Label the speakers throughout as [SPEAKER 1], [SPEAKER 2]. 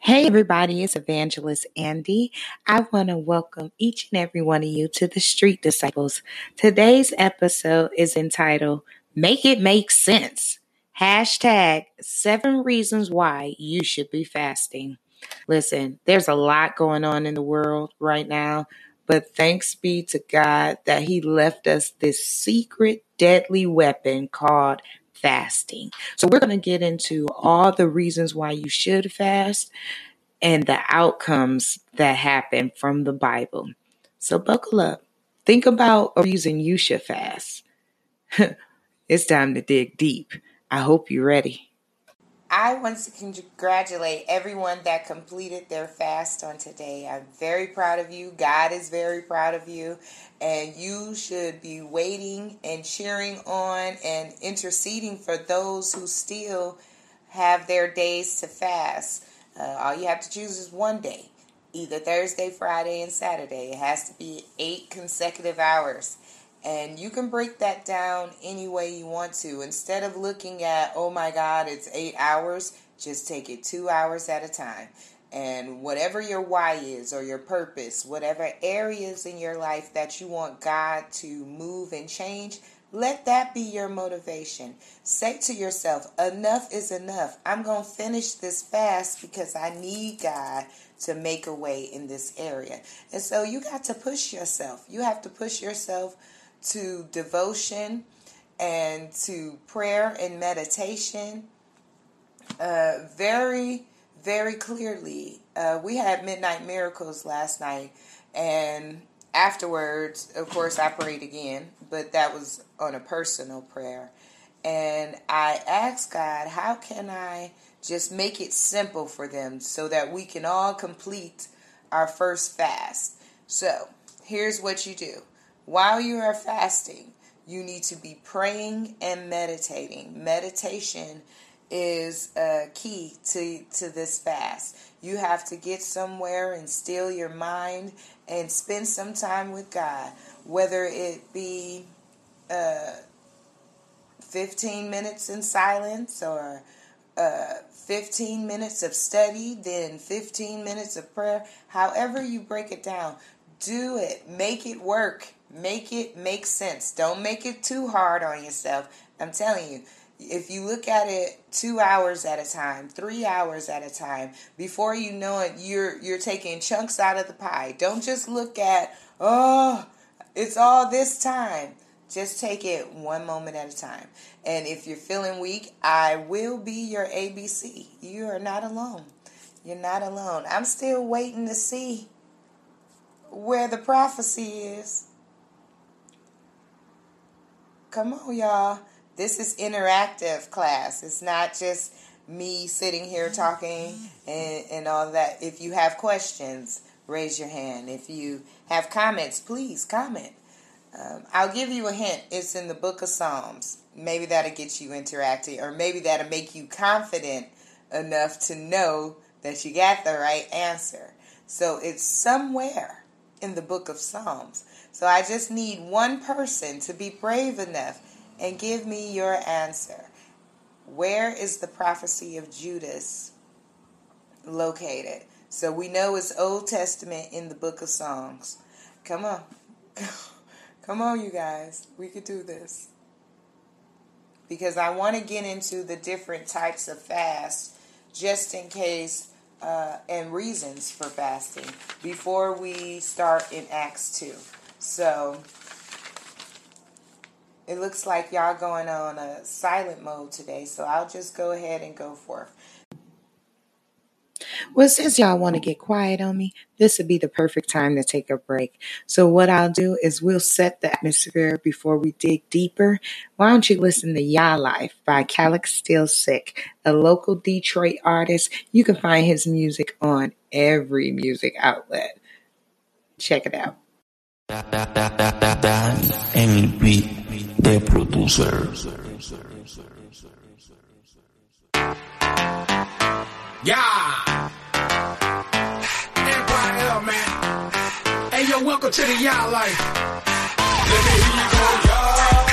[SPEAKER 1] Hey, everybody, it's Evangelist Andy. I want to welcome each and every one of you to the Street Disciples. Today's episode is entitled Make It Make Sense. Hashtag seven reasons why you should be fasting. Listen, there's a lot going on in the world right now, but thanks be to God that He left us this secret, deadly weapon called fasting. So, we're going to get into all the reasons why you should fast and the outcomes that happen from the Bible. So, buckle up. Think about a reason you should fast. it's time to dig deep. I hope you're ready. I want to congratulate everyone that completed their fast on today. I'm very proud of you. God is very proud of you. And you should be waiting and cheering on and interceding for those who still have their days to fast. Uh, all you have to choose is one day, either Thursday, Friday, and Saturday. It has to be eight consecutive hours. And you can break that down any way you want to. Instead of looking at, oh my God, it's eight hours, just take it two hours at a time. And whatever your why is or your purpose, whatever areas in your life that you want God to move and change, let that be your motivation. Say to yourself, enough is enough. I'm going to finish this fast because I need God to make a way in this area. And so you got to push yourself. You have to push yourself to devotion and to prayer and meditation. Uh, very, very clearly, uh, we had Midnight Miracles last night, and afterwards, of course, I prayed again, but that was on a personal prayer. And I asked God, how can I just make it simple for them so that we can all complete our first fast? So, here's what you do while you are fasting, you need to be praying and meditating. Meditation is a key to, to this fast. You have to get somewhere and still your mind and spend some time with God, whether it be uh, 15 minutes in silence or uh, 15 minutes of study, then 15 minutes of prayer. However, you break it down, do it, make it work. Make it make sense. Don't make it too hard on yourself. I'm telling you, if you look at it two hours at a time, three hours at a time, before you know it, you're you're taking chunks out of the pie. Don't just look at oh, it's all this time. Just take it one moment at a time. And if you're feeling weak, I will be your ABC. You are not alone. You're not alone. I'm still waiting to see where the prophecy is. Come on, y'all. This is interactive class. It's not just me sitting here talking and, and all that. If you have questions, raise your hand. If you have comments, please comment. Um, I'll give you a hint. It's in the book of Psalms. Maybe that'll get you interacting, or maybe that'll make you confident enough to know that you got the right answer. So it's somewhere in the book of Psalms. So I just need one person to be brave enough and give me your answer. Where is the prophecy of Judas located? So we know it's Old Testament in the book of Psalms. Come on. Come on, you guys. We could do this. Because I want to get into the different types of fast just in case uh, and reasons for fasting before we start in Acts 2. So it looks like y'all going on a silent mode today. So I'll just go ahead and go forth. Well, since y'all want to get quiet on me, this would be the perfect time to take a break. So, what I'll do is we'll set the atmosphere before we dig deeper. Why don't you listen to Ya Life by Calix Still Sick, a local Detroit artist? You can find his music on every music outlet. Check it out.
[SPEAKER 2] beat de producer.
[SPEAKER 3] Yeah. Welcome to the Y'all Life. Let me hear you go, y'all.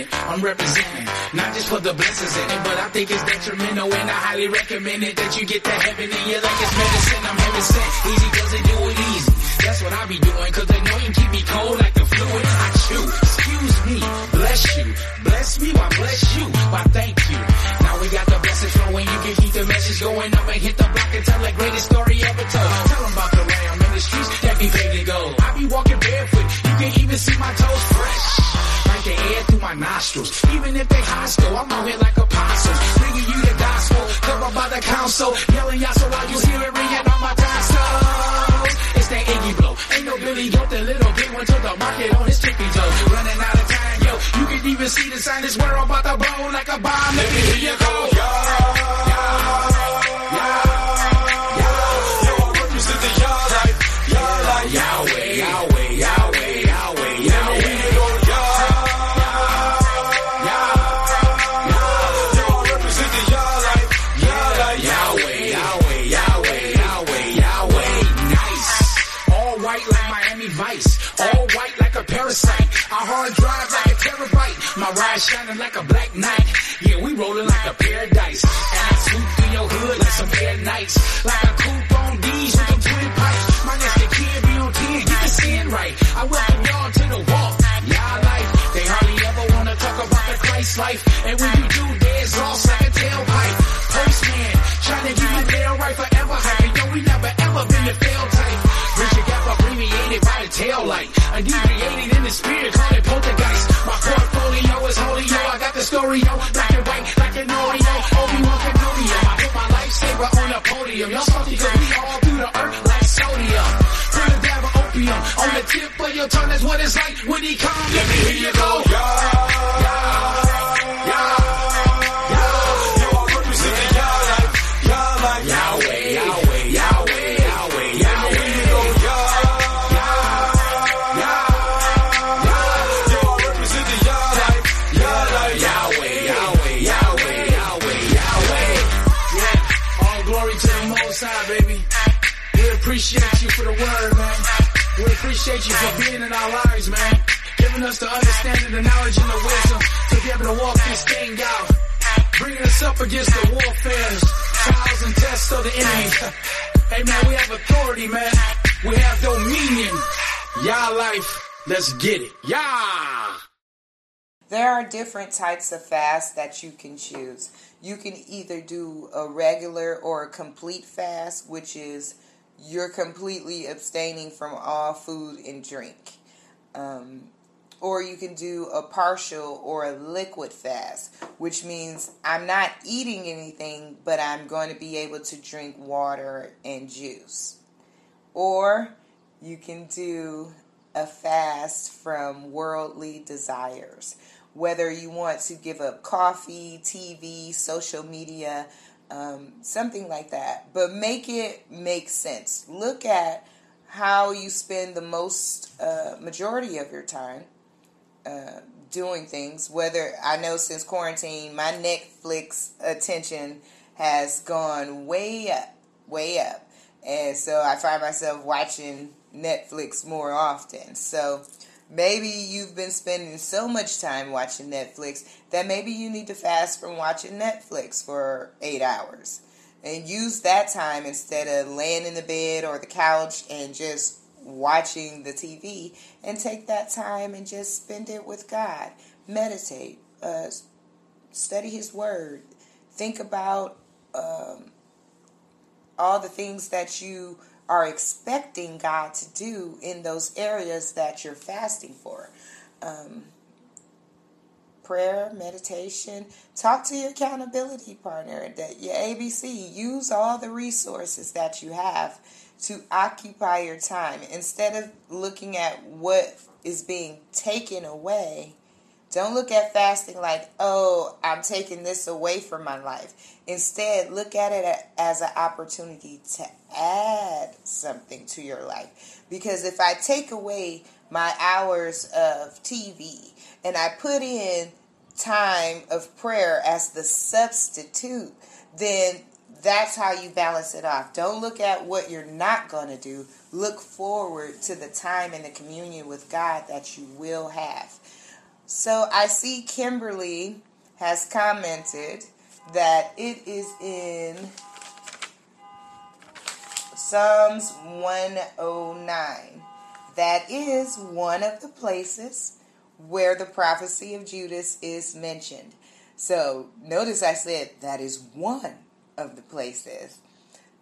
[SPEAKER 3] I'm representing. Not just for the blessings in it, but I think it's detrimental and I highly recommend it that you get to heaven in your like it's medicine. I'm heaven sent. Easy does it, do it easy. That's what I be doing, cause you keep me cold like the fluid. I chew. Excuse me. Bless you. Bless me, why bless you? Why thank you. Now we got the blessings flowing. You can keep the message going. I'ma hit the block and tell the greatest story ever told. Tell them about the way I'm in the streets that be paid to go. I be walking barefoot. You can even see my toes air through my nostrils. Even if they hostile, I'm out here like apostles. Bringing you the gospel. Covered by the council. Yelling y'all so while you hear it ringing on my tonsils. It's that Iggy blow. Ain't no Billy Goat, the little big one to the market on his tippy toe. Running out of time, yo. You can even see the sign this world about to blow like a bomb. Let me hear you go. Yahweh, shining like a black night. Yeah, we rolling like a paradise. And I swoop through your hood like some air nights. Like a coupe on D's with them twin pipes. My next kid be on 10, get the sin right. I welcome y'all to the walk. Y'all life. They hardly ever wanna talk about the Christ life. And when you do, there's lost like a tailpipe. Postman, trying to give you mail right forever. Hype. Yo, we never ever been the fail type. Bridge gap abbreviated by the tail light. Abbreviated in Story. Black and white, like an Oreo. Obi-Wan Kenobi. I put my lifesaver on the podium. Y'all salty we all through the earth like sodium. Put a dab of opium on the tip of your tongue. That's what it's like when he come. Let me hear you go. Appreciate you for the word, man. We appreciate you for being in our lives, man. Giving us the understanding, the knowledge, and the wisdom to be able to walk this thing out. Bringing us up against the warfares, trials and tests of the enemy. Hey, man, we have authority, man. We have dominion. Y'all life. Let's get it. Yeah.
[SPEAKER 1] There are different types of fast that you can choose. You can either do a regular or a complete fast, which is you're completely abstaining from all food and drink. Um, or you can do a partial or a liquid fast, which means I'm not eating anything, but I'm going to be able to drink water and juice. Or you can do a fast from worldly desires. Whether you want to give up coffee, TV, social media, um, something like that. But make it make sense. Look at how you spend the most uh, majority of your time uh, doing things. Whether I know since quarantine, my Netflix attention has gone way up, way up, and so I find myself watching Netflix more often. So maybe you've been spending so much time watching Netflix that maybe you need to fast from watching Netflix for eight hours and use that time instead of laying in the bed or the couch and just watching the TV and take that time and just spend it with God. Meditate, uh, study His Word, think about um, all the things that you are expecting God to do in those areas that you're fasting for. Um, prayer, meditation, talk to your accountability partner, that your ABC, use all the resources that you have to occupy your time instead of looking at what is being taken away. Don't look at fasting like, oh, I'm taking this away from my life. Instead, look at it as an opportunity to add something to your life. Because if I take away my hours of TV and I put in time of prayer as the substitute, then that's how you balance it off. Don't look at what you're not going to do. Look forward to the time and the communion with God that you will have. So I see Kimberly has commented that it is in Psalms 109. That is one of the places where the prophecy of Judas is mentioned. So notice I said that is one of the places.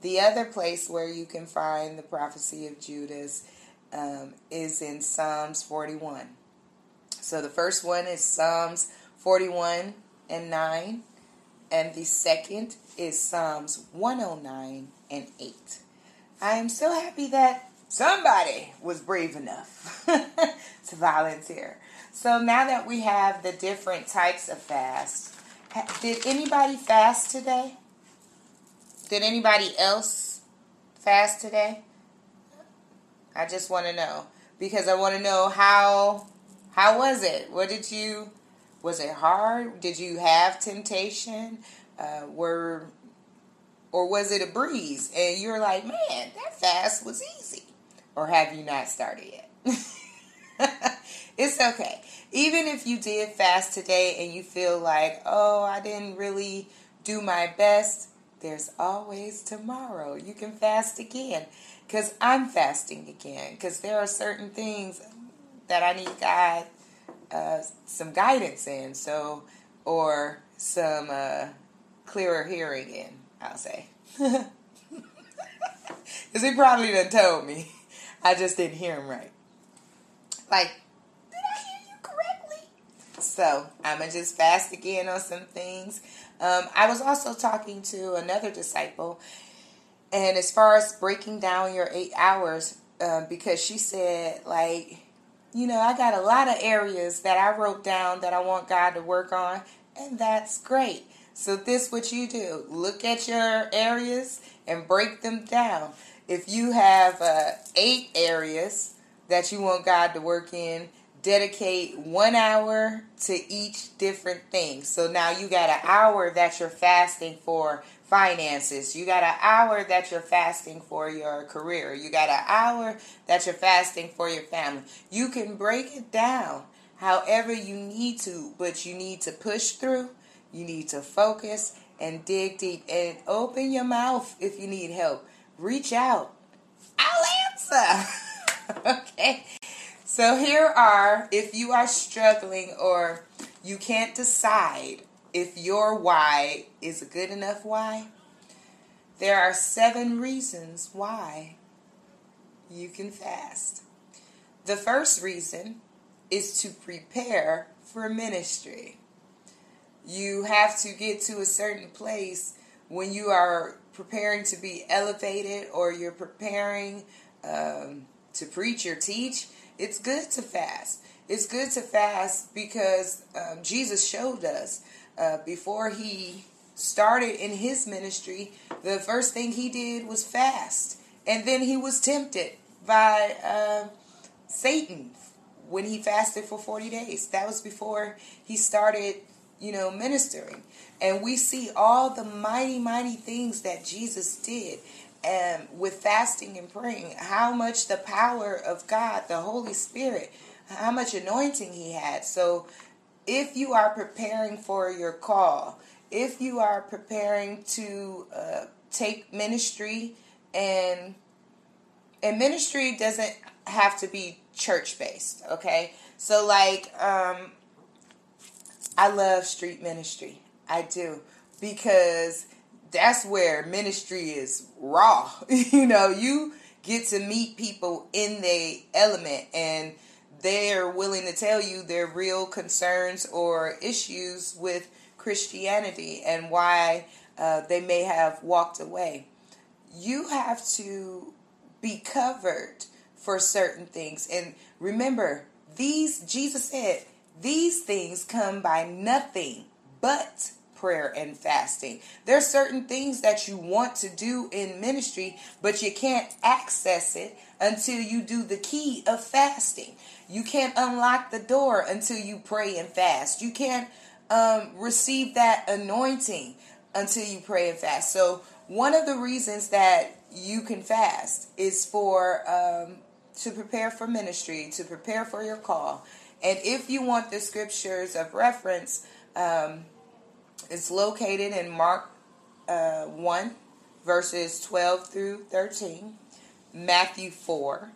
[SPEAKER 1] The other place where you can find the prophecy of Judas um, is in Psalms 41. So the first one is Psalms 41 and 9, and the second is Psalms 109 and 8. I am so happy that somebody was brave enough to volunteer. So now that we have the different types of fast, did anybody fast today? Did anybody else fast today? I just want to know because I want to know how how was it? What did you was it hard? Did you have temptation? Uh, were or was it a breeze and you're like, man, that fast was easy? Or have you not started yet? it's okay. Even if you did fast today and you feel like, oh, I didn't really do my best, there's always tomorrow. You can fast again because I'm fasting again because there are certain things that I need God uh, some guidance in, so or some uh, clearer hearing in. I'll say because he probably done told me. I just didn't hear him right. Like, did I hear you correctly? So I'm gonna just fast again on some things. Um, I was also talking to another disciple, and as far as breaking down your eight hours, uh, because she said, like, you know, I got a lot of areas that I wrote down that I want God to work on, and that's great. So this what you do. Look at your areas and break them down. If you have uh, eight areas that you want God to work in, dedicate one hour to each different thing. So now you got an hour that you're fasting for finances. You got an hour that you're fasting for your career. You got an hour that you're fasting for your family. You can break it down however you need to, but you need to push through. You need to focus and dig deep and open your mouth if you need help. Reach out. I'll answer. okay. So here are if you are struggling or you can't decide if your why is a good enough why, there are seven reasons why you can fast. The first reason is to prepare for ministry. You have to get to a certain place when you are preparing to be elevated or you're preparing um, to preach or teach. It's good to fast. It's good to fast because um, Jesus showed us uh, before he started in his ministry, the first thing he did was fast. And then he was tempted by uh, Satan when he fasted for 40 days. That was before he started, you know, ministering. And we see all the mighty, mighty things that Jesus did and um, with fasting and praying, how much the power of God, the Holy Spirit, how much anointing he had. So if you are preparing for your call, if you are preparing to uh, take ministry and and ministry doesn't have to be church based okay? So like um i love street ministry. I do. Because that's where ministry is raw. You know you get to meet people in the element and they're willing to tell you their real concerns or issues with Christianity and why uh, they may have walked away. You have to be covered for certain things. And remember, these, Jesus said, these things come by nothing but prayer and fasting. There's certain things that you want to do in ministry, but you can't access it until you do the key of fasting. You can't unlock the door until you pray and fast. You can't um, receive that anointing until you pray and fast. So, one of the reasons that you can fast is for um, to prepare for ministry, to prepare for your call, And if you want the scriptures of reference, um, it's located in Mark uh, 1, verses 12 through 13, Matthew 4,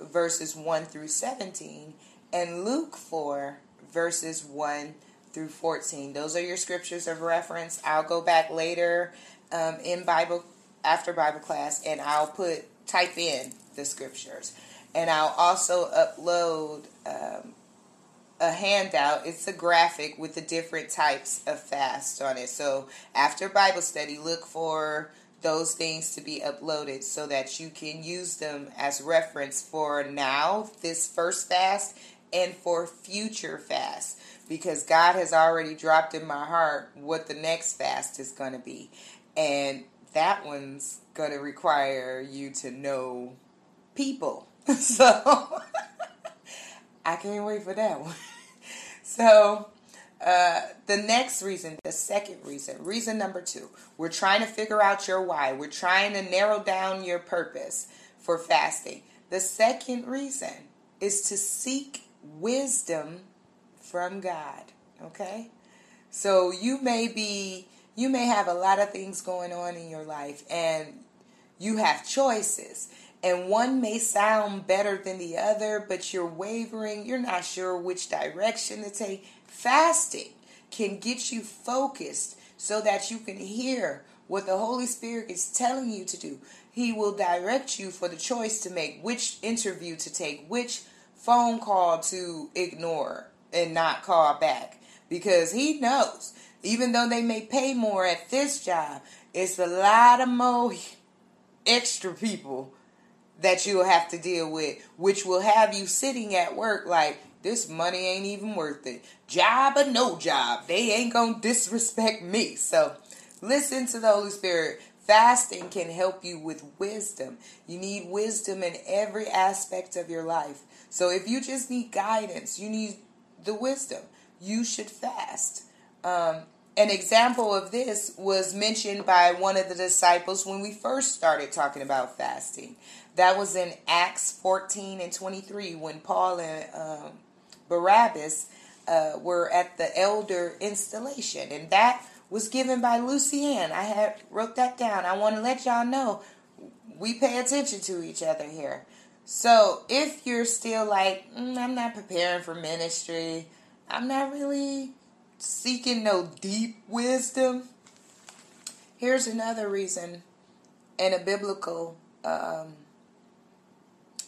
[SPEAKER 1] verses 1 through 17, and Luke 4, verses 1 through 14. Those are your scriptures of reference. I'll go back later um, in Bible after Bible class and I'll put type in the scriptures. And I'll also upload um, a handout. It's a graphic with the different types of fast on it. So after Bible study, look for those things to be uploaded so that you can use them as reference for now, this first fast, and for future fasts. Because God has already dropped in my heart what the next fast is going to be. And that one's going to require you to know people. So I can't wait for that one. So uh, the next reason, the second reason, reason number two, we're trying to figure out your why. We're trying to narrow down your purpose for fasting. The second reason is to seek wisdom from God. Okay? So you may be you may have a lot of things going on in your life and you have choices and one may sound better than the other but you're wavering you're not sure which direction to take fasting can get you focused so that you can hear what the holy spirit is telling you to do. He will direct you for the choice to make which interview to take which phone call to ignore and not call back. Because he knows even though they may pay more at this job, it's a lot of more extra people that you'll have to deal with, which will have you sitting at work like, this money ain't even worth it. Job or no job, they ain't gonna disrespect me. So listen to the Holy Spirit. Fasting can help you with wisdom. You need wisdom in every aspect of your life. So if you just need guidance, you need the wisdom. You should fast. Um, an example of this was mentioned by one of the disciples when we first started talking about fasting. That was in Acts 14 and 23 when Paul and um, Barabbas uh, were at the elder installation. And that was given by Lucienne. I had wrote that down. I want to let y'all know we pay attention to each other here. So if you're still like, mm, I'm not preparing for ministry, I'm not really seeking no deep wisdom. Here's another reason and a biblical um,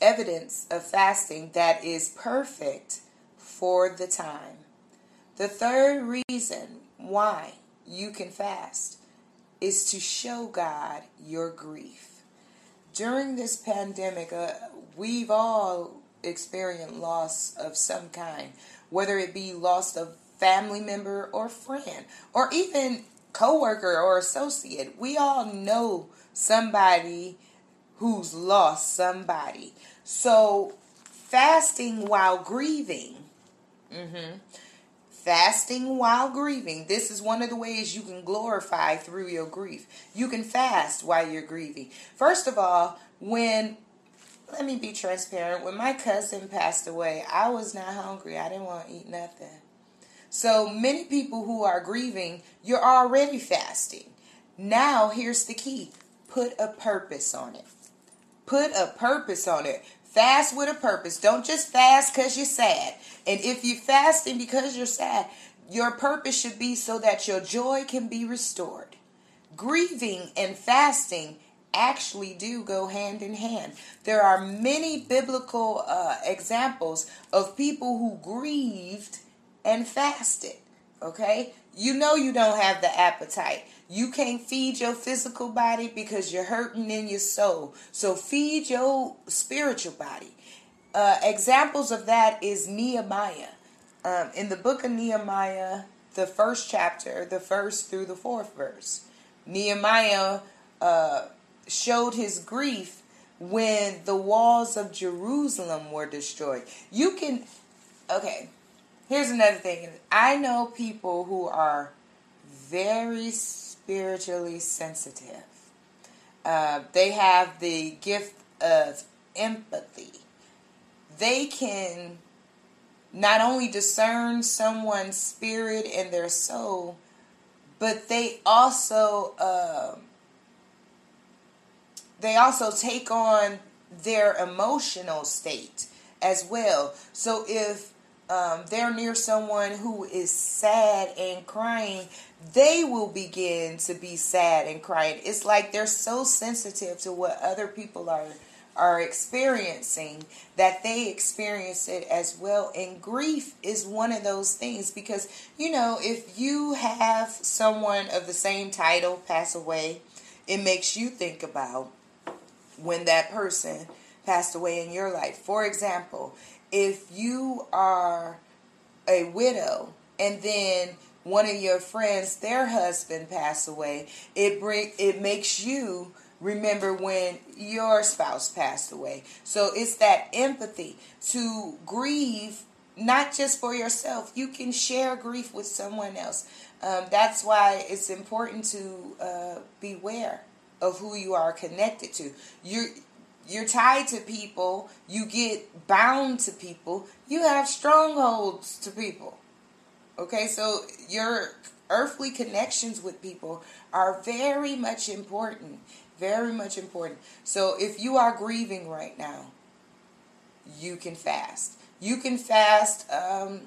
[SPEAKER 1] evidence of fasting that is perfect for the time. The third reason why you can fast is to show God your grief. During this pandemic, uh, we've all experienced loss of some kind, whether it be loss of family member or friend or even coworker or associate. We all know somebody who's lost somebody. So fasting while grieving. Mm-hmm. Fasting while grieving. This is one of the ways you can glorify through your grief. You can fast while you're grieving. First of all, when let me be transparent. When my cousin passed away, I was not hungry. I didn't want to eat nothing. So many people who are grieving, you're already fasting. Now, here's the key put a purpose on it. Put a purpose on it. Fast with a purpose. Don't just fast because you're sad. And if you're fasting because you're sad, your purpose should be so that your joy can be restored. Grieving and fasting actually do go hand in hand. There are many biblical uh, examples of people who grieved and fasted. Okay? You know you don't have the appetite. You can't feed your physical body because you're hurting in your soul. So feed your spiritual body. Uh, examples of that is Nehemiah. Um, in the book of Nehemiah, the first chapter, the first through the fourth verse, Nehemiah uh, showed his grief when the walls of Jerusalem were destroyed. You can, okay, here's another thing. I know people who are very spiritually sensitive. Uh, they have the gift of empathy. They can not only discern someone's spirit and their soul, but they also uh, they also take on their emotional state as well. So if um, they're near someone who is sad and crying, they will begin to be sad and crying. It's like they're so sensitive to what other people are are experiencing that they experience it as well and grief is one of those things because you know if you have someone of the same title pass away it makes you think about when that person passed away in your life for example if you are a widow and then one of your friends their husband passed away it bring it makes you remember when your spouse passed away. So it's that empathy to grieve not just for yourself. You can share grief with someone else. Um, that's why it's important to uh, beware of who you are connected to. You're you're tied to people, you get bound to people, you have strongholds to people. Okay, so your earthly connections with people are very much important. Very much important. So if you are grieving right now, you can fast. You can fast um,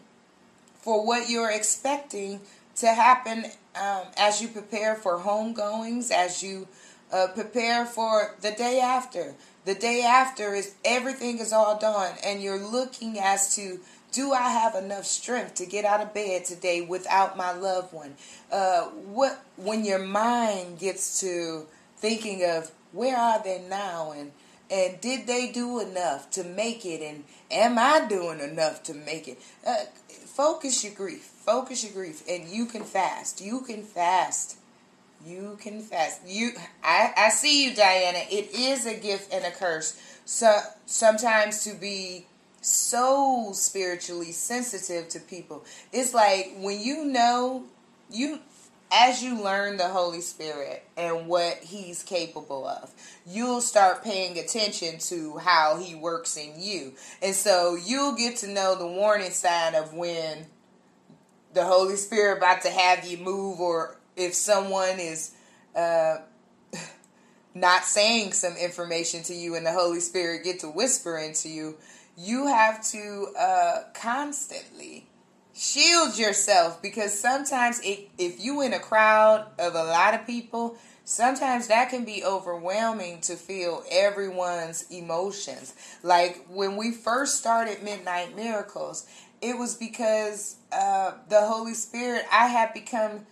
[SPEAKER 1] for what you're expecting to happen um, as you prepare for homegoings, as you uh, prepare for the day after the day after is everything is all done, and you're looking as to do I have enough strength to get out of bed today without my loved one? Uh, what when your mind gets to thinking of where are they now and and did they do enough to make it and am I doing enough to make it? Uh, focus your grief. Focus your grief, and you can fast. You can fast you confess. You I, I see you, Diana. It is a gift and a curse. So sometimes to be so spiritually sensitive to people. It's like when you know you as you learn the Holy Spirit and what He's capable of, you'll start paying attention to how He works in you. And so you'll get to know the warning sign of when the Holy Spirit about to have you move or if someone is uh, not saying some information to you and the Holy Spirit get to whisper into you, you have to uh, constantly shield yourself because sometimes it, if you in a crowd of a lot of people, sometimes that can be overwhelming to feel everyone's emotions. Like when we first started Midnight Miracles, it was because uh, the Holy Spirit, I had become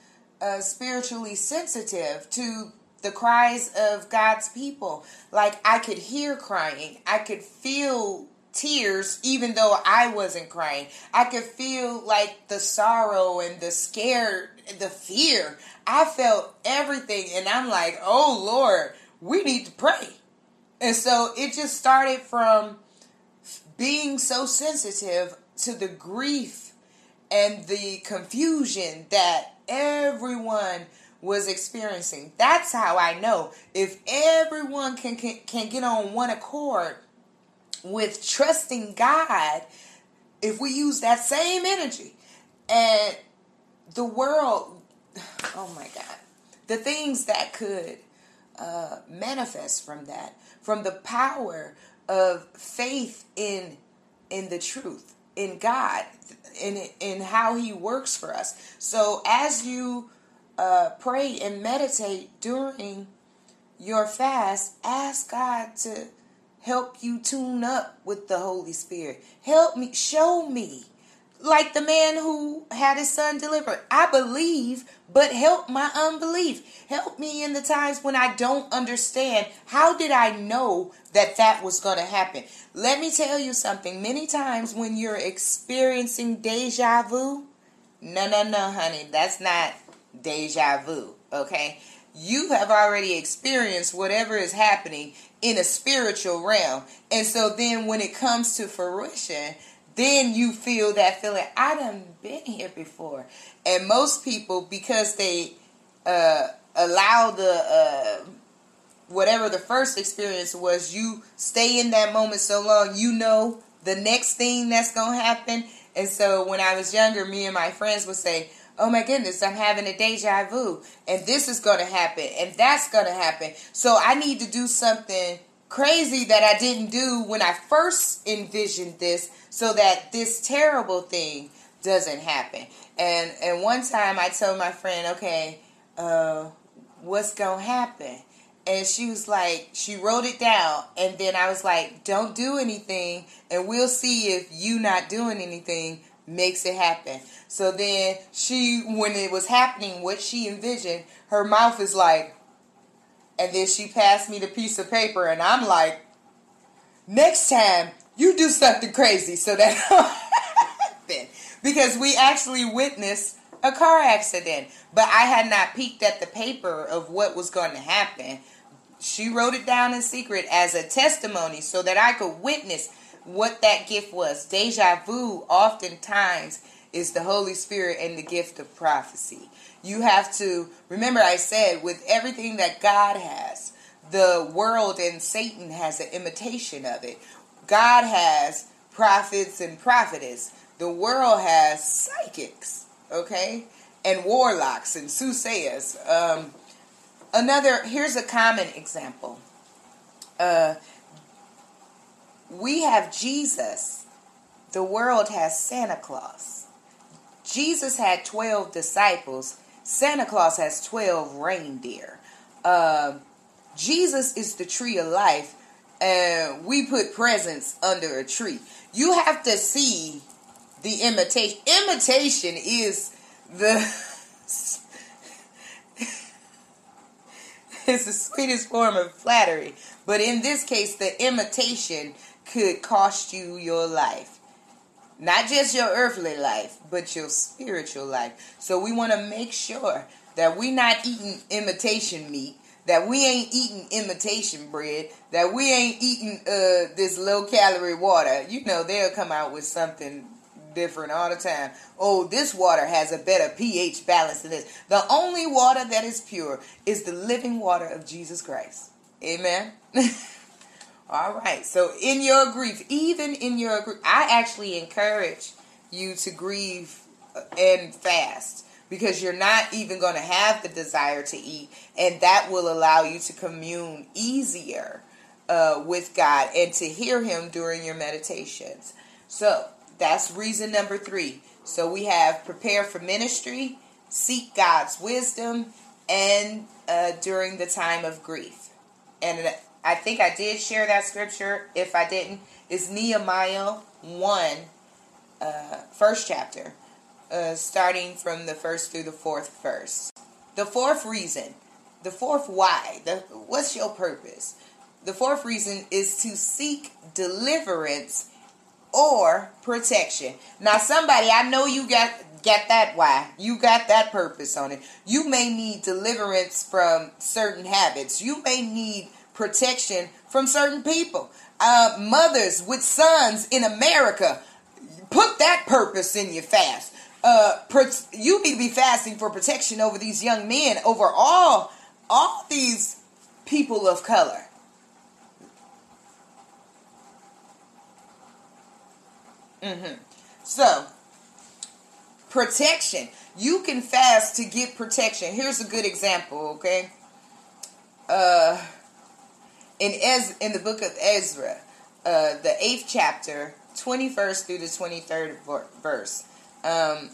[SPEAKER 1] uh, spiritually sensitive to the cries of God's people. Like I could hear crying, I could feel tears even though I wasn't crying. I could feel like the sorrow and the scare, the fear. I felt everything and I'm like, "Oh Lord, we need to pray." And so it just started from being so sensitive to the grief and the confusion that everyone was experiencing. That's how I know if everyone can, can, can get on one accord with trusting God, if we use that same energy and the world, oh my God, the things that could uh, manifest from that, from the power of faith in in the truth, in God, in in how He works for us. So as you uh, pray and meditate during your fast, ask God to help you tune up with the Holy Spirit. Help me, show me like the man who had his son delivered. I believe, but help my unbelief. Help me in the times when I don't understand. How did I know that that was going to happen? Let me tell you something. Many times when you're experiencing deja vu, no, no, no, honey, that's not deja vu, okay? You have already experienced whatever is happening in a spiritual realm. And so then when it comes to fruition, then you feel that feeling. I done been here before, and most people because they uh, allow the uh, whatever the first experience was, you stay in that moment so long, you know the next thing that's gonna happen. And so when I was younger, me and my friends would say, Oh my goodness, I'm having a deja vu, and this is to happen, and that's to happen. So I need to do something crazy that I didn't do when I first envisioned this so that this terrible thing doesn't happen. And and one time I told my friend, okay, uh, what's gonna happen? And she was like, she wrote it down, and then I was like, don't do anything, and we'll see if you not doing anything makes it happen. So then she, when it was happening, what she envisioned, her mouth is like, and then she passed me the piece of paper, and I'm like, next time you do something crazy so that happen because we actually witnessed a car accident, but I had not peeked at the paper of what was going to happen. She wrote it down in secret as a testimony so that I could witness what that gift was. Deja vu oftentimes is the Holy Spirit and the gift of prophecy. You have to remember, I said, with everything that God has, the world and Satan has an imitation of it. God has prophets and prophetess. The world has psychics, okay, and warlocks and soothsayers. Um, another here's a common example. Uh, we have Jesus. The world has Santa Claus. Jesus had 12 disciples. Santa Claus has 12 reindeer. Uh, Jesus is the tree of life, and we put presents under a tree. You have to see the imitation. Imitation is the it's the sweetest form of flattery. But in this case, the imitation could cost you your life. Not just your earthly life, but your spiritual life. So we want to make sure that we're not eating imitation meat, that we ain't eating imitation bread, that we ain't eating uh, this low calorie water. You know, they'll come out with something different all the time. Oh, this water has a better pH balance than this. The only water that is pure is the living water of Jesus Christ. Amen. all right. So in your grief, even in your grief, I actually encourage you to grieve uh, and fast because you're not even going to have the desire to eat and that will allow you to commune easier uh, with God and to hear him during your meditations. So, that's reason number three. So we have prepare for ministry, seek God's wisdom, and uh, during the time of grief. And I think I did share that scripture. If I didn't, it's Nehemiah 1, uh, first chapter, uh, starting from the first through the fourth verse. The fourth reason, the fourth why, the, what's your purpose? The fourth reason is to seek deliverance or protection. Now, somebody, I know you got get that why you got that purpose on it. You may need deliverance from certain habits. You may need protection from certain people. Uh, mothers with sons in America, put that purpose in your fast. Uh, you need to be fasting for protection over these young men, over all all these people of color. Mm-hmm. So, protection. You can fast to get protection. Here's a good example, okay? Uh, in Ez in the book of Ezra, uh, the eighth chapter, twenty first through the twenty third verse. Um,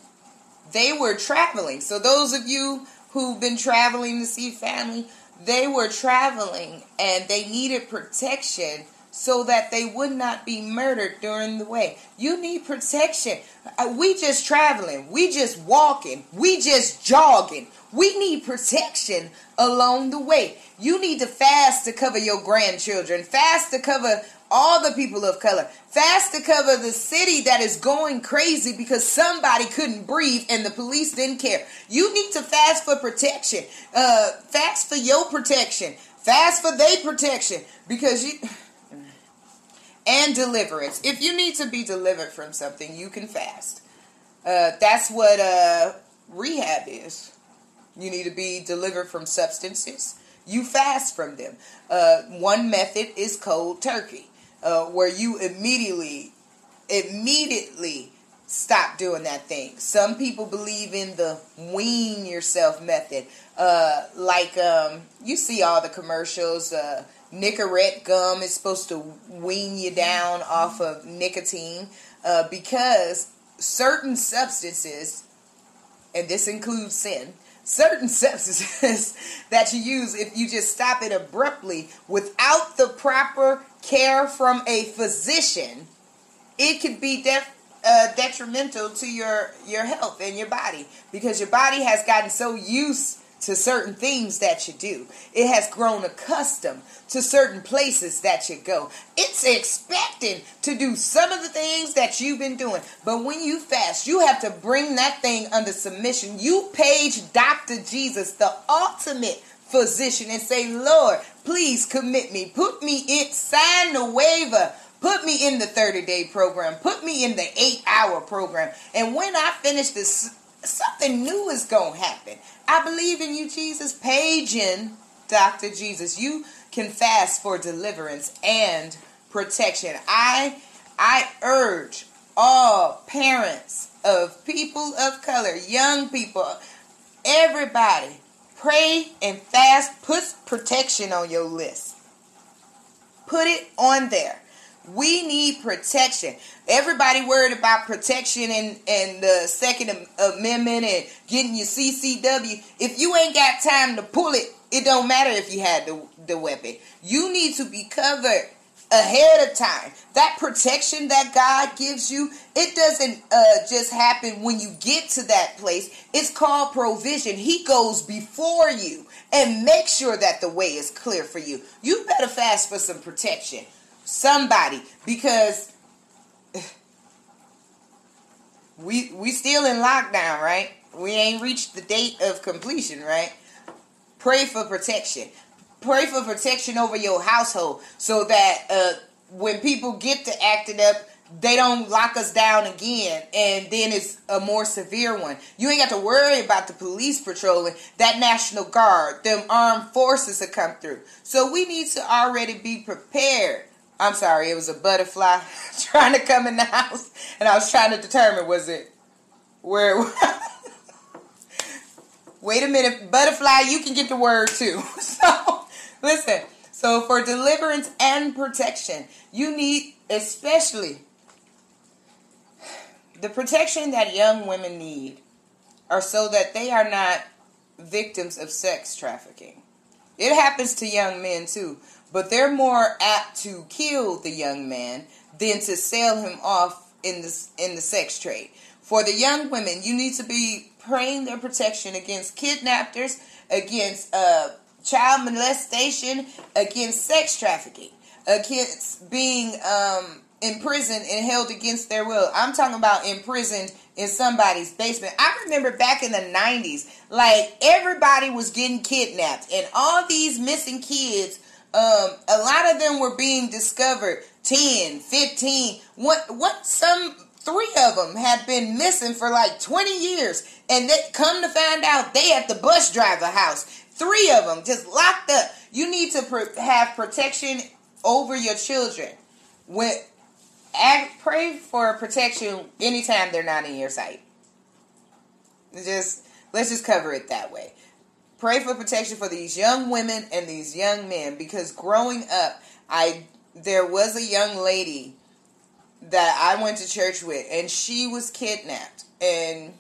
[SPEAKER 1] they were traveling. So those of you who've been traveling to see family, they were traveling and they needed protection so that they would not be murdered during the way. You need protection. Uh, we just traveling, we just walking, we just jogging. We need protection along the way. You need to fast to cover your grandchildren, fast to cover all the people of color, fast to cover the city that is going crazy because somebody couldn't breathe and the police didn't care. You need to fast for protection, uh, fast for your protection, fast for their protection because you and deliverance. If you need to be delivered from something, you can fast. Uh, that's what uh, rehab is. You need to be delivered from substances. You fast from them. Uh, one method is cold turkey, uh, where you immediately, immediately stop doing that thing. Some people believe in the wean yourself method. Uh, like um, you see all the commercials. Uh, Nicorette gum is supposed to wean you down off of nicotine uh, because certain substances, and this includes sin, certain substances that you use if you just stop it abruptly without the proper care from a physician, it could be def- uh, detrimental to your your health and your body because your body has gotten so used to certain things that you do. It has grown accustomed to certain places that you go. It's expecting to do some of the things that you've been doing. But when you fast, you have to bring that thing under submission. You page Dr. Jesus, the ultimate physician, and say, Lord, please commit me. Put me in, sign the waiver. Put me in the 30 day program. Put me in the eight hour program. And when I finish this, something new is going to happen. I believe in you, Jesus. Paging Dr. Jesus. You can fast for deliverance and protection. I I urge all parents of people of color, young people, everybody, pray and fast. Put protection on your list. Put it on there. We need protection. Everybody worried about protection and, and the Second Amendment and getting your CCW. If you ain't got time to pull it, it don't matter if you had the, the weapon. You need to be covered ahead of time. That protection that God gives you, it doesn't uh, just happen when you get to that place. It's called provision. He goes before you and make sure that the way is clear for you. You better fast for some protection. Somebody, because we we still in lockdown, right? We ain't reached the date of completion, right? Pray for protection. Pray for protection over your household so that uh, when people get to acting up, they don't lock us down again and then it's a more severe one. You ain't got to worry about the police patrolling, that National Guard, them armed forces to come through. So we need to already be prepared. I'm sorry, it was a butterfly trying to come in the house and I was trying to determine was it where it was. Wait a minute, butterfly, you can get the word too. So, listen. So, for deliverance and protection, you need especially the protection that young women need are so that they are not victims of sex trafficking. It happens to young men too, but they're more apt to kill the young man than to sell him off in the in the sex trade. For the young women, you need to be praying their protection against kidnappers, against uh, child molestation, against sex trafficking, against being um, imprisoned and held against their will. I'm talking about imprisoned in somebody's basement. I remember back in the 90s, like everybody was getting kidnapped, and all these missing kids. Um, a lot of them were being discovered 10, 15. What what some three of them had been missing for like 20 years. And they come to find out they at the bus driver house. Three of them just locked up. You need to pr- have protection over your children. When act, pray for protection anytime they're not in your sight. Just let's just cover it that way pray for protection for these young women and these young men because growing up i there was a young lady that I went to church with, and she was kidnapped, and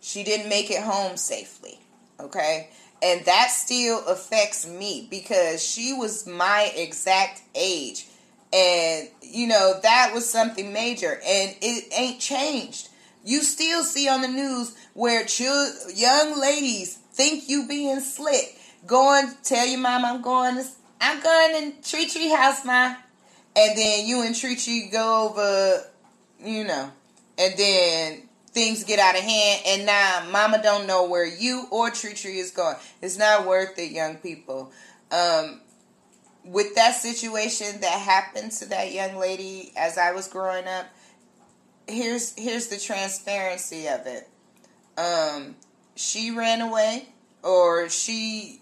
[SPEAKER 1] she didn't make it home safely. Okay, and that still affects me because she was my exact age, and you know that was something major, and it ain't changed. You still see on the news where children, young ladies think you being slick, going tell your mom I'm going to I'm going to Tree Tree House, ma and then you and Tree Tree go over, you know, and then things get out of hand, and now Mama don't know where you or Tree Tree is going. It's not worth it, young people. Um, with that situation that happened to that young lady as I was growing up, here's here's the transparency of it. Um, she ran away, or she.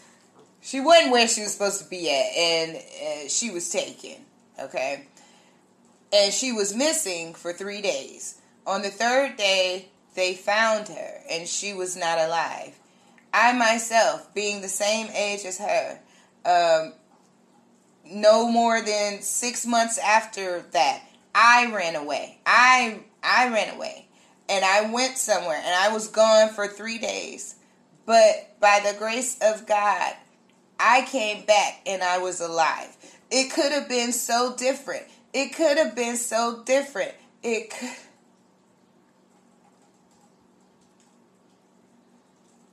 [SPEAKER 1] she wasn't where she was supposed to be at, and uh, she was taken. Okay. and she was missing for three days. On the third day, they found her, and she was not alive. I myself, being the same age as her, um, no more than six months after that, I ran away. I I ran away, and I went somewhere, and I was gone for three days. But by the grace of God, I came back and I was alive. It could have been so different. It could have been so different. It could.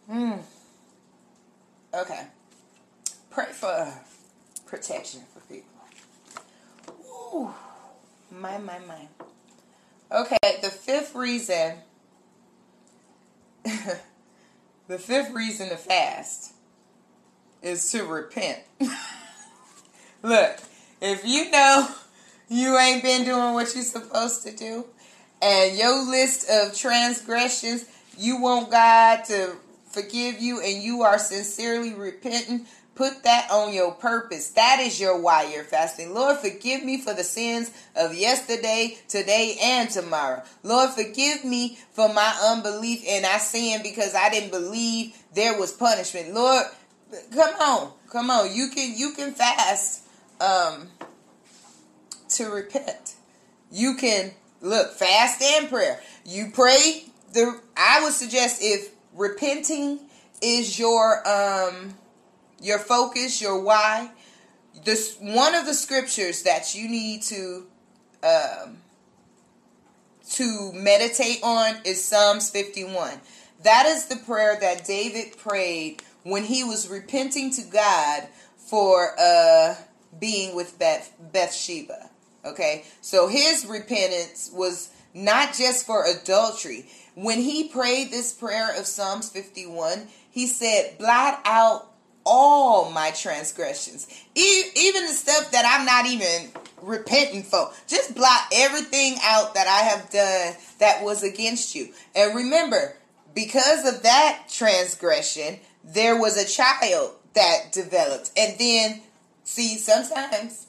[SPEAKER 1] Hmm. Okay. Pray for protection for people. Ooh. My, my, my. Okay, the fifth reason. the fifth reason to fast is to repent. Look, if you know you ain't been doing what you're supposed to do, and your list of transgressions, you want God to forgive you, and you are sincerely repentant, put that on your purpose. That is your why you're fasting. Lord, forgive me for the sins of yesterday, today, and tomorrow. Lord, forgive me for my unbelief and I sin because I didn't believe there was punishment. Lord, come on, come on. You can you can fast um, to repent. You can look fast and prayer. You pray. The I would suggest if repenting is your um your focus, your why. This one of the scriptures that you need to um to meditate on is Psalms 51. That is the prayer that David prayed when he was repenting to God for uh being with Beth Bathsheba. Okay? So his repentance was not just for adultery. When he prayed this prayer of Psalms 51, he said, blot out all my transgressions. even the stuff that I'm not even repenting for. Just blot everything out that I have done that was against you. And remember, because of that transgression, there was a child that developed. And then, see, sometimes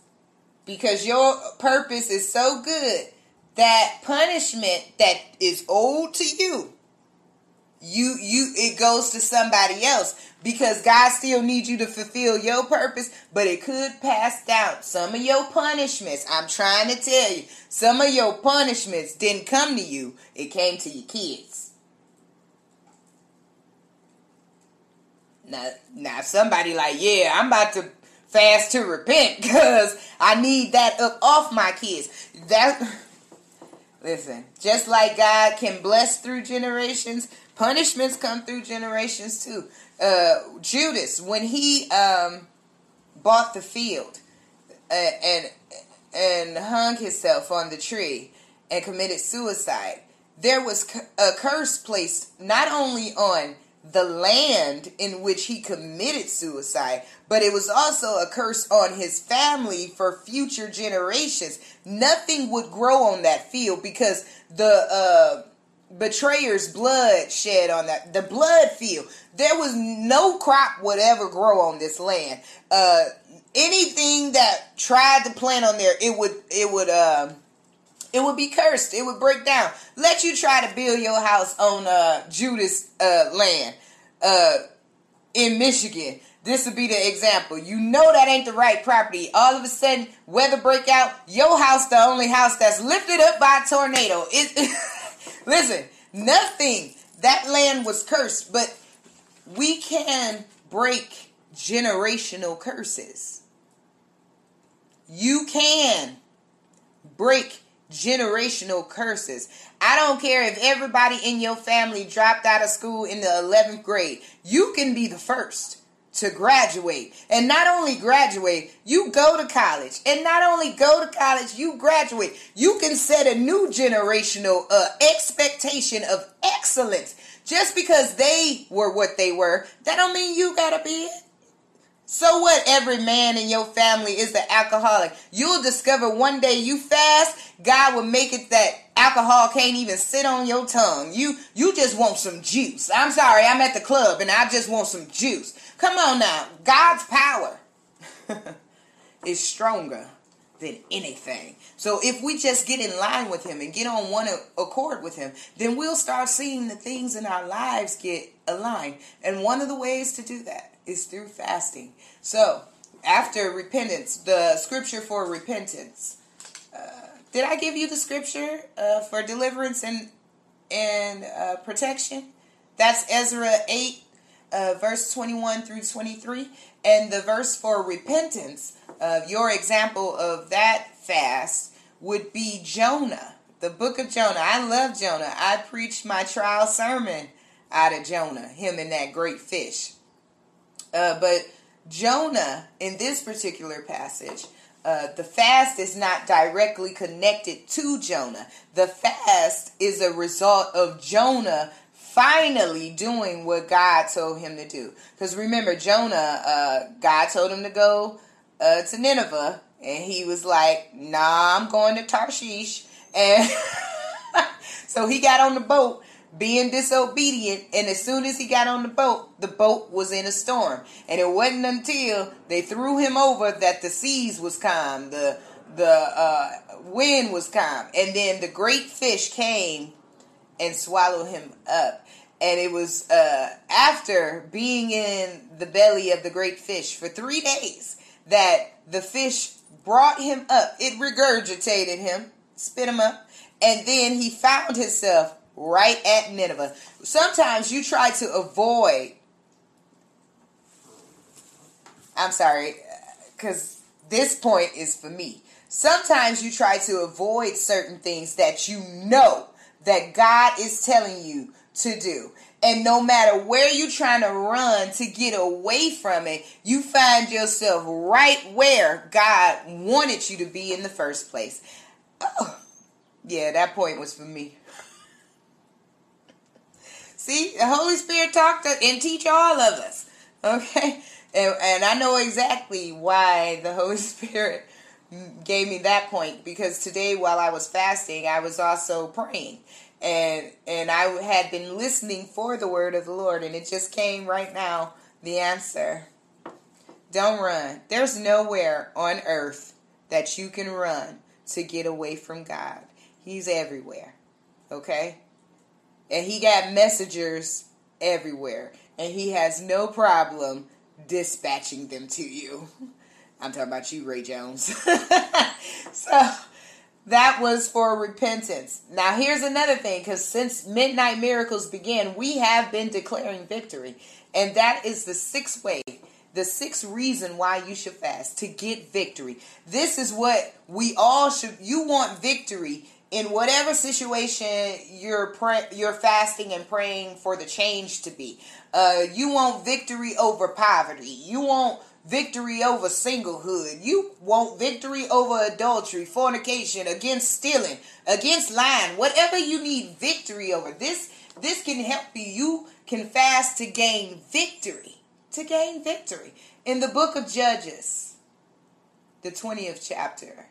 [SPEAKER 1] because your purpose is so good, that punishment that is owed to you you you it goes to somebody else because God still needs you to fulfill your purpose, but it could pass down. Some of your punishments, I'm trying to tell you, some of your punishments didn't come to you, it came to your kids. Now, now somebody like, yeah, I'm about to fast to repent because I need that up off my kids. That listen, just like God can bless through generations, punishments come through generations too. Uh, Judas, when he um, bought the field uh, and and hung himself on the tree and committed suicide, there was a curse placed not only on the land in which he committed suicide, but it was also a curse on his family for future generations. Nothing would grow on that field because the uh, betrayer's blood shed on that the blood field. There was no crop would ever grow on this land. Uh, anything that tried to plant on there, it would it would uh, it would be cursed. It would break down. Let you try to build your house on uh, Judas uh, land uh, in Michigan. This would be the example. You know that ain't the right property. All of a sudden, weather break out. Your house, the only house that's lifted up by a tornado. It, listen, nothing. That land was cursed, but we can break generational curses. You can break generational curses. I don't care if everybody in your family dropped out of school in the 11th grade. You can be the first to graduate. And not only graduate, you go to college. And not only go to college, you graduate. You can set a new generational uh, expectation of excellence. Just because they were what they were, that don't mean you gotta be it. So what? Every man in your family is the alcoholic. You'll discover one day you fast, God will make it that alcohol can't even sit on your tongue. You you just want some juice. I'm sorry, I'm at the club and I just want some juice. Come on now. God's power is stronger than anything. So if we just get in line with him and get on one accord with him, then we'll start seeing the things in our lives get aligned. And one of the ways to do that is through fasting. So after repentance, the scripture for repentance. Uh, did I give you the scripture uh, for deliverance and and uh, protection? That's Ezra eight, uh, verse twenty one through twenty three, and the verse for repentance. Uh, your example of that fast would be Jonah, the book of Jonah. I love Jonah. I preached my trial sermon out of Jonah, him and that great fish. Uh, but Jonah, in this particular passage, uh, the fast is not directly connected to Jonah. The fast is a result of Jonah finally doing what God told him to do. Because remember, Jonah, uh, God told him to go uh, to Nineveh, and he was like, "Nah, I'm going to Tarshish." And so he got on the boat being disobedient, and as soon as he got on the boat, the boat was in a storm. And it wasn't until they threw him over that the seas was calm, the the uh, wind was calm, and then the great fish came and swallowed him up. And it was uh, after being in the belly of the great fish for three days that the fish brought him up. It regurgitated him, spit him up, and then he found himself right at Nineveh. Sometimes you try to avoid. I'm sorry, because this point is for me. Sometimes you try to avoid certain things that you know that God is telling you to do. And no matter where you're trying to run to get away from it, you find yourself right where God wanted you to be in the first place. Oh, yeah, that point was for me. See, the Holy Spirit talked to, and teach all of us. Okay? And, and I know exactly why the Holy Spirit gave me that point because today while I was fasting, I was also praying. And and I had been listening for the word of the Lord and it just came right now the answer. Don't run. There's nowhere on earth that you can run to get away from God. He's everywhere. Okay? And he got messengers everywhere. And he has no problem dispatching them to you. I'm talking about you, Ray Jones. so that was for repentance. Now, here's another thing because since Midnight Miracles began, we have been declaring victory. And that is the sixth way, the sixth reason why you should fast to get victory. This is what we all should, you want victory in whatever situation you're pray, you're fasting and praying for the change to be. Uh, you want victory over poverty. You want victory over singlehood. You want victory over adultery, fornication, against stealing, against lying. Whatever you need victory over, this this can help you. You can fast to gain victory. To gain victory. In the book of Judges, the 20th chapter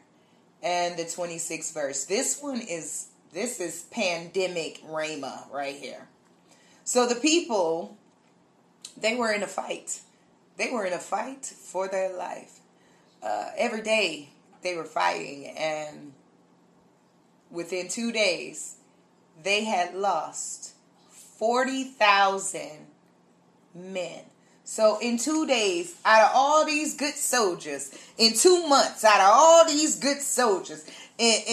[SPEAKER 1] and the 26th verse. This one is this is pandemic Rama right here. So the people they were in a fight. They were in a fight for their life. Uh, every day they were fighting, and within two days, they had lost 40,000 men. So in two days, out of all these good soldiers, in two months, out of all these good soldiers, and,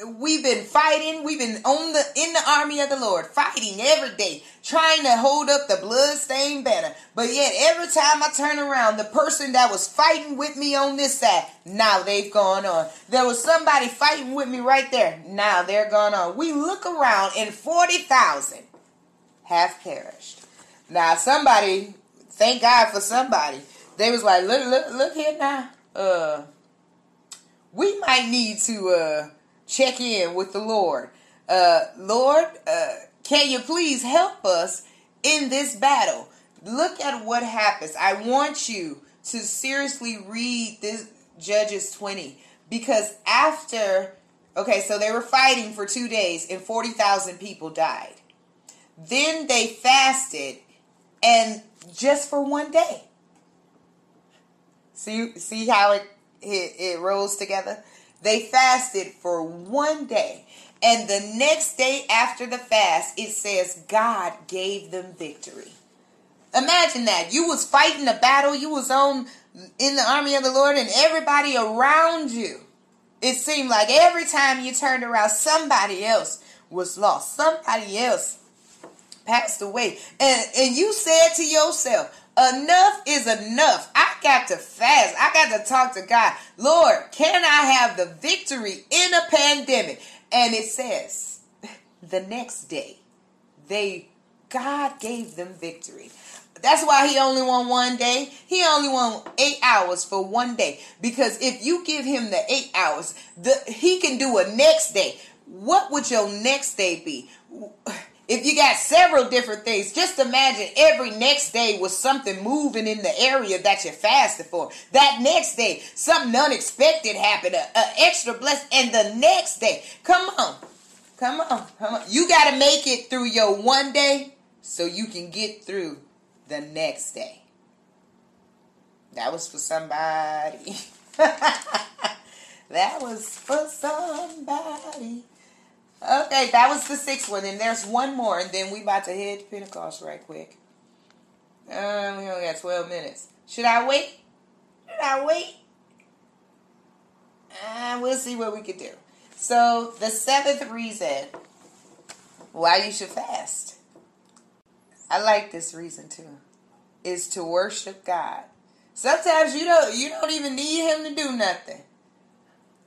[SPEAKER 1] and we've been fighting. We've been on the in the army of the Lord, fighting every day, trying to hold up the bloodstained banner. But yet, every time I turn around, the person that was fighting with me on this side, now they've gone on. There was somebody fighting with me right there. Now they're gone on. We look around, and forty thousand have perished. Now somebody thank God for somebody. They was like, look, look, look here now. Uh, we might need to uh check in with the Lord. Uh, Lord, uh, can you please help us in this battle? Look at what happens. I want you to seriously read this Judges 20 because after okay, so they were fighting for 2 days and 40,000 people died. Then they fasted and just for one day. See see how it it, it rolls together. They fasted for one day. And the next day after the fast, it says God gave them victory. Imagine that. You was fighting a battle, you was on in the army of the Lord, and everybody around you. It seemed like every time you turned around, somebody else was lost. Somebody else passed away. And and you said to yourself, enough is enough. I got to fast. I got to talk to God. Lord, can I have the victory in a pandemic? And it says the next day, they God gave them victory. That's why he only won one day. He only won eight hours for one day. Because if you give him the eight hours, the he can do a next day. What would your next day be? If you got several different things, just imagine every next day was something moving in the area that you fasted for. That next day, something unexpected happened, an extra blessing, and the next day, come on, come on, come on. You got to make it through your one day so you can get through the next day. That was for somebody. that was for somebody. Okay, that was the sixth one, and there's one more, and then we about to head to Pentecost right quick. Um, we only got twelve minutes. Should I wait? Should I wait? Uh, we'll see what we could do. So the seventh reason why you should fast. I like this reason too. Is to worship God. Sometimes you don't you don't even need him to do nothing.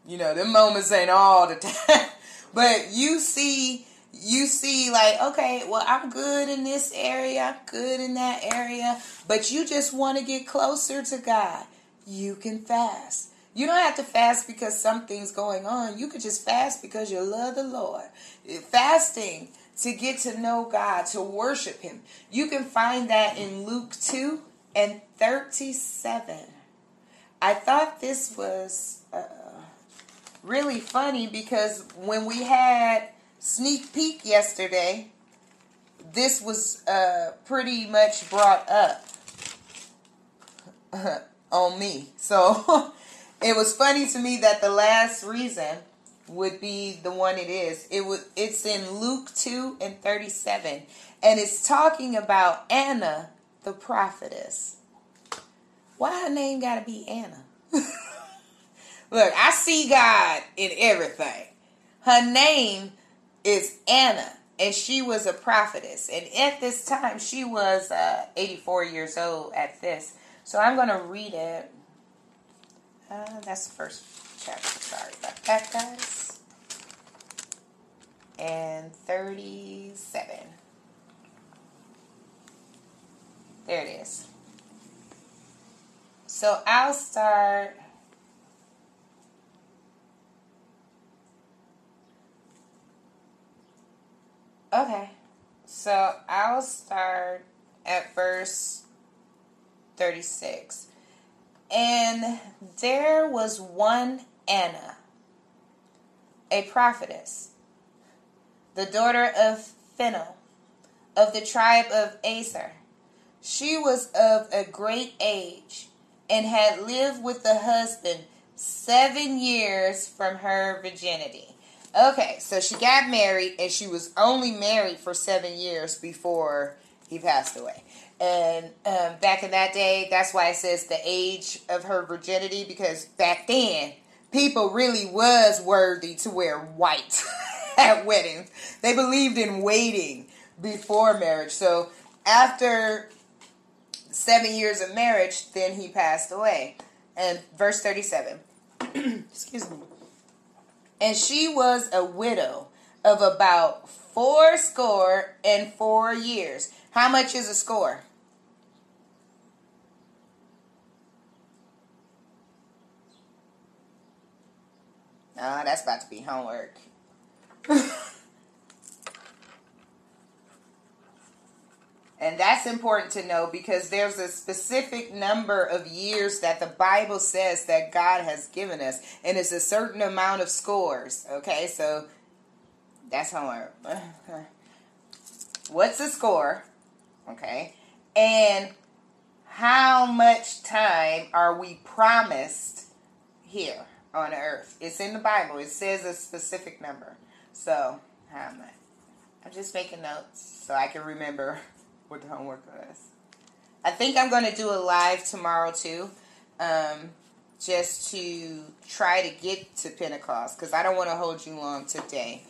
[SPEAKER 1] You know, them moments ain't all the time. But you see, you see, like, okay, well, I'm good in this area, I'm good in that area, but you just want to get closer to God. You can fast. You don't have to fast because something's going on. You could just fast because you love the Lord. Fasting to get to know God, to worship Him. You can find that in Luke 2 and 37. I thought this was. Uh, really funny because when we had sneak peek yesterday, this was uh, pretty much brought up on me. So it was funny to me that the last reason would be the one it is. It was it's in Luke 2 and 37 and it's talking about Anna the prophetess. Why her name got to be Anna? Look, I see God in everything. Her name is Anna, and she was a prophetess. And at this time, she was uh, 84 years old at this. So I'm going to read it. Uh, that's the first chapter. Sorry about that, guys. And 37. There it is. So I'll start Okay. So I'll start at verse 36. And there was one Anna, a prophetess, the daughter of Phanuel, of the tribe of Aser. She was of a great age and had lived with the husband seven years from her virginity. Okay, so she got married and she was only married for seven years before he passed away. And um, back in that day, that's why it says the age of her virginity because back then people really was worthy to wear white at weddings. They believed in waiting before marriage. So after seven years of marriage, then he passed away. And verse 37. Excuse me and she was a widow of about four score and four years. How much is a score? Ah, that's about to be homework. And that's important to know because there's a specific number of years that the Bible says that God has given us, and it's a certain amount of scores. Okay, so that's homework. What's a score? Okay, and how much time are we promised here? on earth. It's in the Bible. It says a specific number. So, how I? I'm just making notes so I can remember what the homework was. I think I'm going to do a live tomorrow too, um, just to try to get to Pentecost because I don't want to hold you long today.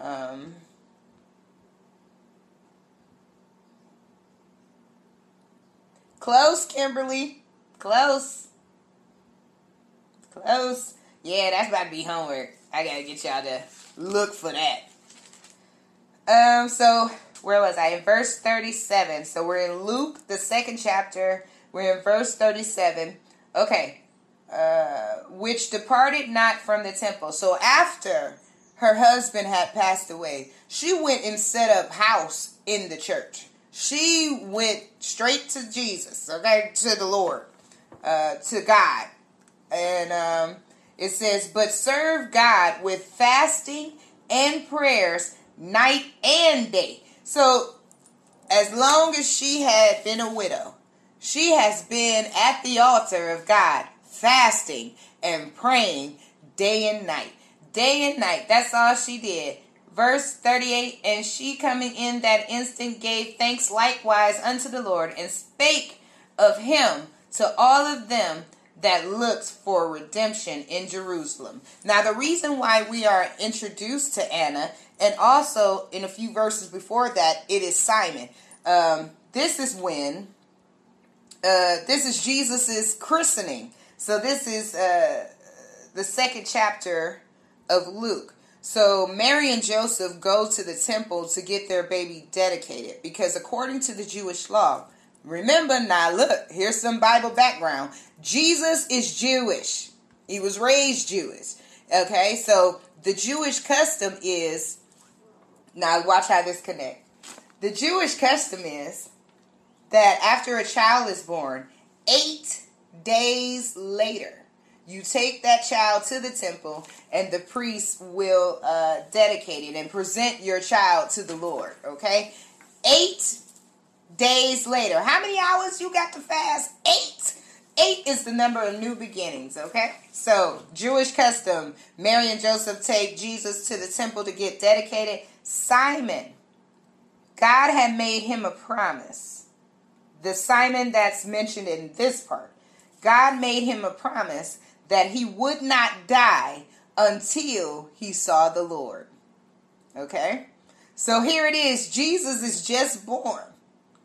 [SPEAKER 1] Um, close, Kimberly. Close. Close. Yeah, that's about to be homework. I gotta get y'all to look for that. Um, so where was I? In verse 37. So we're in Luke, the second chapter. We're in verse 37. Okay. Uh, which departed not from the temple. So after her husband had passed away, she went and set up house in the church. She went straight to Jesus, okay, to the Lord, uh, to God. And um, it says, but serve God with fasting and prayers night and day. So, as long as she had been a widow, she has been at the altar of God, fasting and praying day and night. Day and night. That's all she did. Verse 38 And she coming in that instant gave thanks likewise unto the Lord, and spake of him to all of them that looks for redemption in Jerusalem. Now, the reason why we are introduced to Anna, and also in a few verses before that, it is Simon. Um, this is when uh, this is Jesus's christening. So this is uh, the second chapter of Luke. So Mary and Joseph go to the temple to get their baby dedicated because according to the Jewish law, remember now look, here's some Bible background. Jesus is Jewish. He was raised Jewish. Okay? So the Jewish custom is now watch how this connect. The Jewish custom is that after a child is born, 8 days later you take that child to the temple, and the priest will uh, dedicate it and present your child to the Lord. Okay? Eight days later. How many hours you got to fast? Eight. Eight is the number of new beginnings, okay? So, Jewish custom Mary and Joseph take Jesus to the temple to get dedicated. Simon, God had made him a promise. The Simon that's mentioned in this part, God made him a promise that he would not die until he saw the Lord. Okay? So here it is. Jesus is just born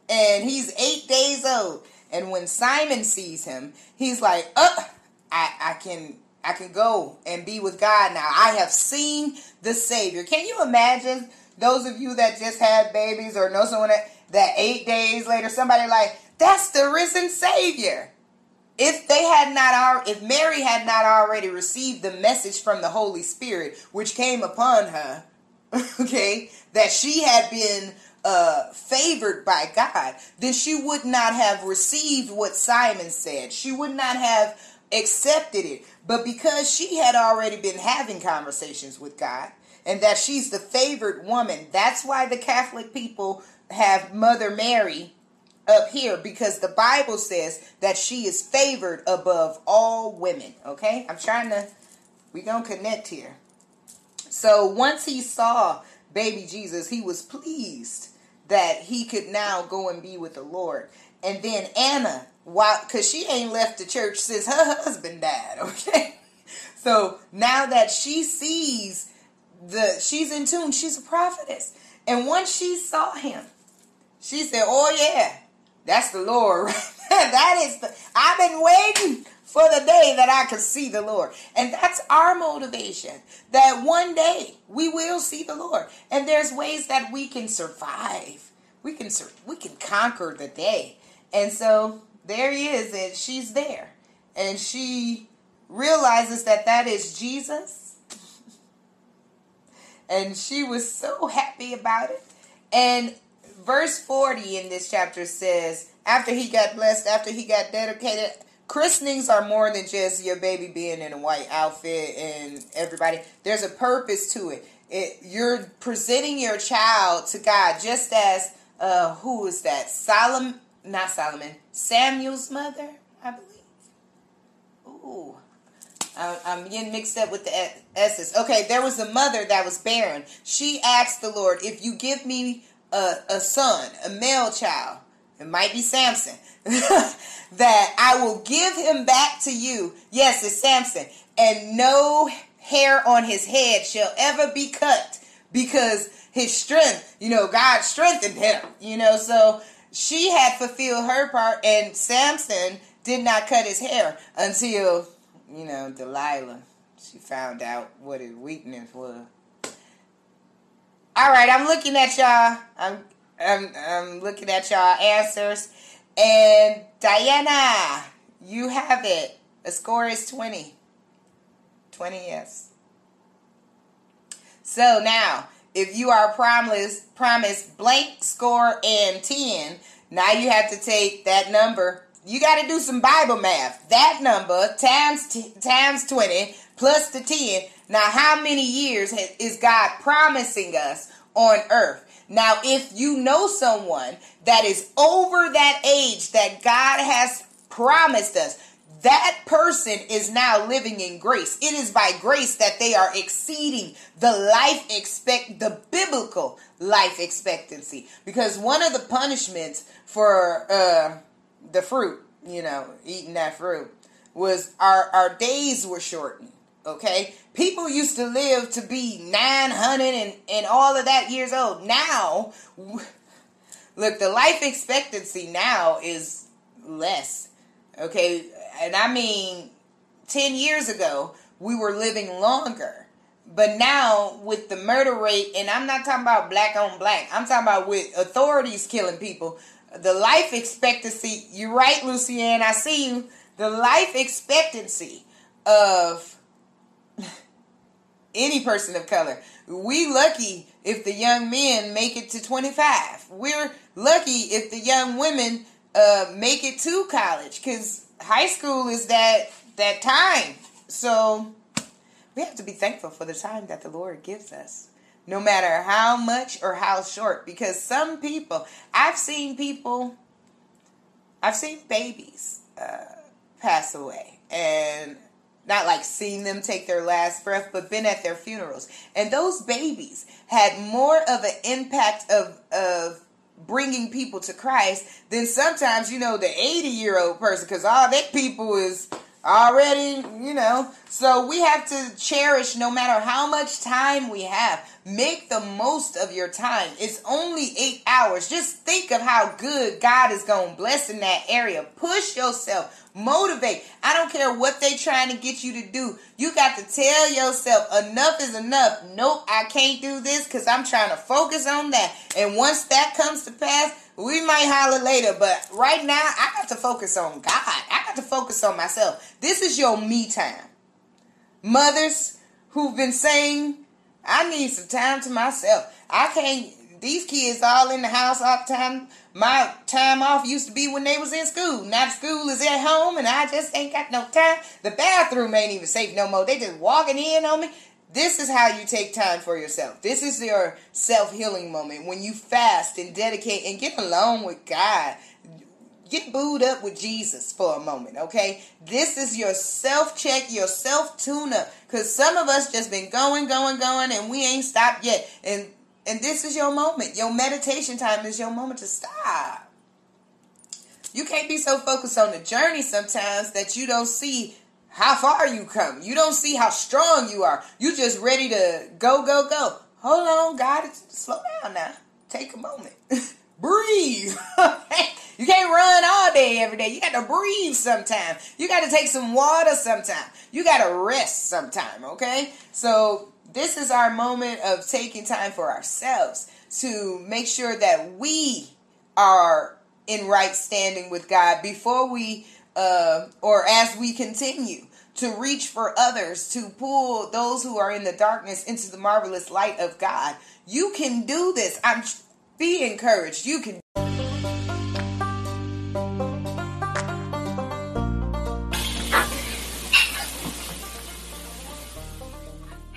[SPEAKER 1] and he's eight days old. And when Simon sees him, he's like, "Uh, I, I can I can go and be with God now. I have seen the Savior." Can you imagine those of you that just had babies or know someone that, that eight days later, somebody like, "That's the risen Savior." if they had not if Mary had not already received the message from the Holy Spirit which came upon her, okay, that she had been uh, favored by God, then she would not have received what Simon said. She would not have accepted it. But because she had already been having conversations with God and that she's the favored woman, that's why the Catholic people have Mother Mary up here because the Bible says that she is favored above all women. Okay? I'm trying to, we going to connect here. So once he saw baby Jesus, he was pleased that he could now go and be with the Lord. And then Anna, why? Because she ain't left the church since her husband died. Okay? So now that she sees the, she's in tune, she's a prophetess. And once she saw him, she said, Oh, yeah, that's the Lord. that is the, I've been waiting for the day that I could see the Lord. And that's our motivation. That one day we will see the Lord. And there's ways that we can survive. We can we can conquer the day. And so there he is and she's there. And she realizes that that is Jesus. and she was so happy about it. And verse 40 in this chapter says, after he got blessed, after he got dedicated, christenings are more than just your baby being in a white outfit and everybody. There's a purpose to it. it you're presenting your child to God just as, uh, who is that? Solomon, not Solomon, Samuel's mother, I believe. Ooh. I'm, getting mixed up with the S's. Okay, there was a mother that was barren. She asked the Lord, if you give me a, a son, a male child, it might be Samson, that I will give him back to you. Yes, it's Samson. And no hair on his head shall ever be cut because his strength, you know, God strengthened him, you know, so she had fulfilled her part and Samson did not cut his hair until, you know, Delilah, she found out what his weakness was. All right, I'm looking at y'all. I'm I'm, I'm looking at y'all answers. And Diana, you have it. The score is 20. 20 yes. So now, if you are promised promised blank score and 10, now you have to take that number. You got to do some Bible math. That number times t- times 20 plus the 10. Now, how many years is God promising us on earth? Now, if you know someone that is over that age that God has promised us, that person is now living in grace. It is by grace that they are exceeding the life expect the biblical life expectancy. Because one of the punishments for uh, the fruit, you know, eating that fruit, was our our days were shortened. Okay, people used to live to be 900 and, and all of that years old. Now, look, the life expectancy now is less. Okay, and I mean, 10 years ago, we were living longer. But now, with the murder rate, and I'm not talking about black on black, I'm talking about with authorities killing people, the life expectancy, you're right, Lucianne, I see you. The life expectancy of any person of color. We lucky if the young men make it to 25. We're lucky if the young women uh, make it to college because high school is that that time. So we have to be thankful for the time that the Lord gives us, no matter how much or how short. Because some people, I've seen people, I've seen babies uh, pass away, and not like seen them take their last breath, but been at their funerals. And those babies had more of an impact of of bringing people to Christ than sometimes you know the 80 year old person because all that people is already, you know. So we have to cherish no matter how much time we have. Make the most of your time. It's only eight hours. Just think of how good God is going to bless in that area. Push yourself. Motivate. I don't care what they trying to get you to do. You got to tell yourself enough is enough. Nope, I can't do this because I'm trying to focus on that. And once that comes to pass, we might holler later, but right now I got to focus on God. I got to focus on myself. This is your me time. Mothers who've been saying, I need some time to myself. I can't these kids all in the house all the time. My time off used to be when they was in school. Now school is at home and I just ain't got no time. The bathroom ain't even safe no more. They just walking in on me. This is how you take time for yourself. This is your self healing moment when you fast and dedicate and get alone with God. Get booed up with Jesus for a moment, okay? This is your self check, your self tune up. Because some of us just been going, going, going, and we ain't stopped yet. And and this is your moment. Your meditation time is your moment to stop. You can't be so focused on the journey sometimes that you don't see how far you come. You don't see how strong you are. You just ready to go, go, go. Hold on, God, slow down now. Take a moment. breathe. you can't run all day every day. You got to breathe sometime. You got to take some water sometime. You got to rest sometime, okay? So this is our moment of taking time for ourselves to make sure that we are in right standing with God before we uh, or as we continue to reach for others, to pull those who are in the darkness into the marvelous light of God. You can do this. I'm be encouraged. You can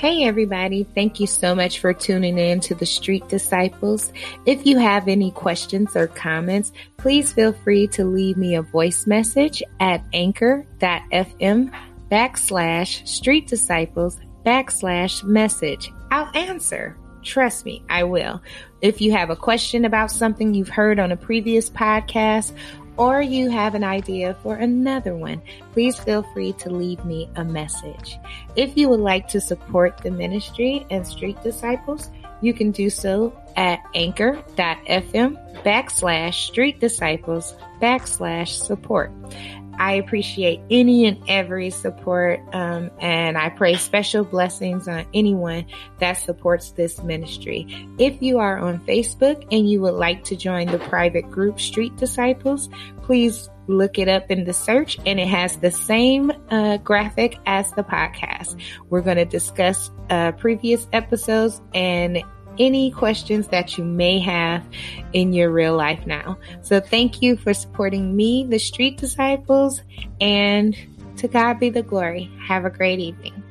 [SPEAKER 4] Hey, everybody. Thank you so much for tuning in to the Street Disciples. If you have any questions or comments, please feel free to leave me a voice message at anchor.fm
[SPEAKER 1] backslash street disciples backslash message. I'll answer. Trust me, I will. If you have a question about something you've heard on a previous podcast or you have an idea for another one, please feel free to leave me a message. If you would like to support the ministry and Street Disciples, you can do so at anchor.fm backslash street disciples backslash support. I appreciate any and every support, um, and I pray special blessings on anyone that supports this ministry. If you are on Facebook and you would like to join the private group Street Disciples, please look it up in the search and it has the same uh, graphic as the podcast. We're going to discuss uh, previous episodes and any questions that you may have in your real life now. So thank you for supporting me, the Street Disciples, and to God be the glory. Have a great evening.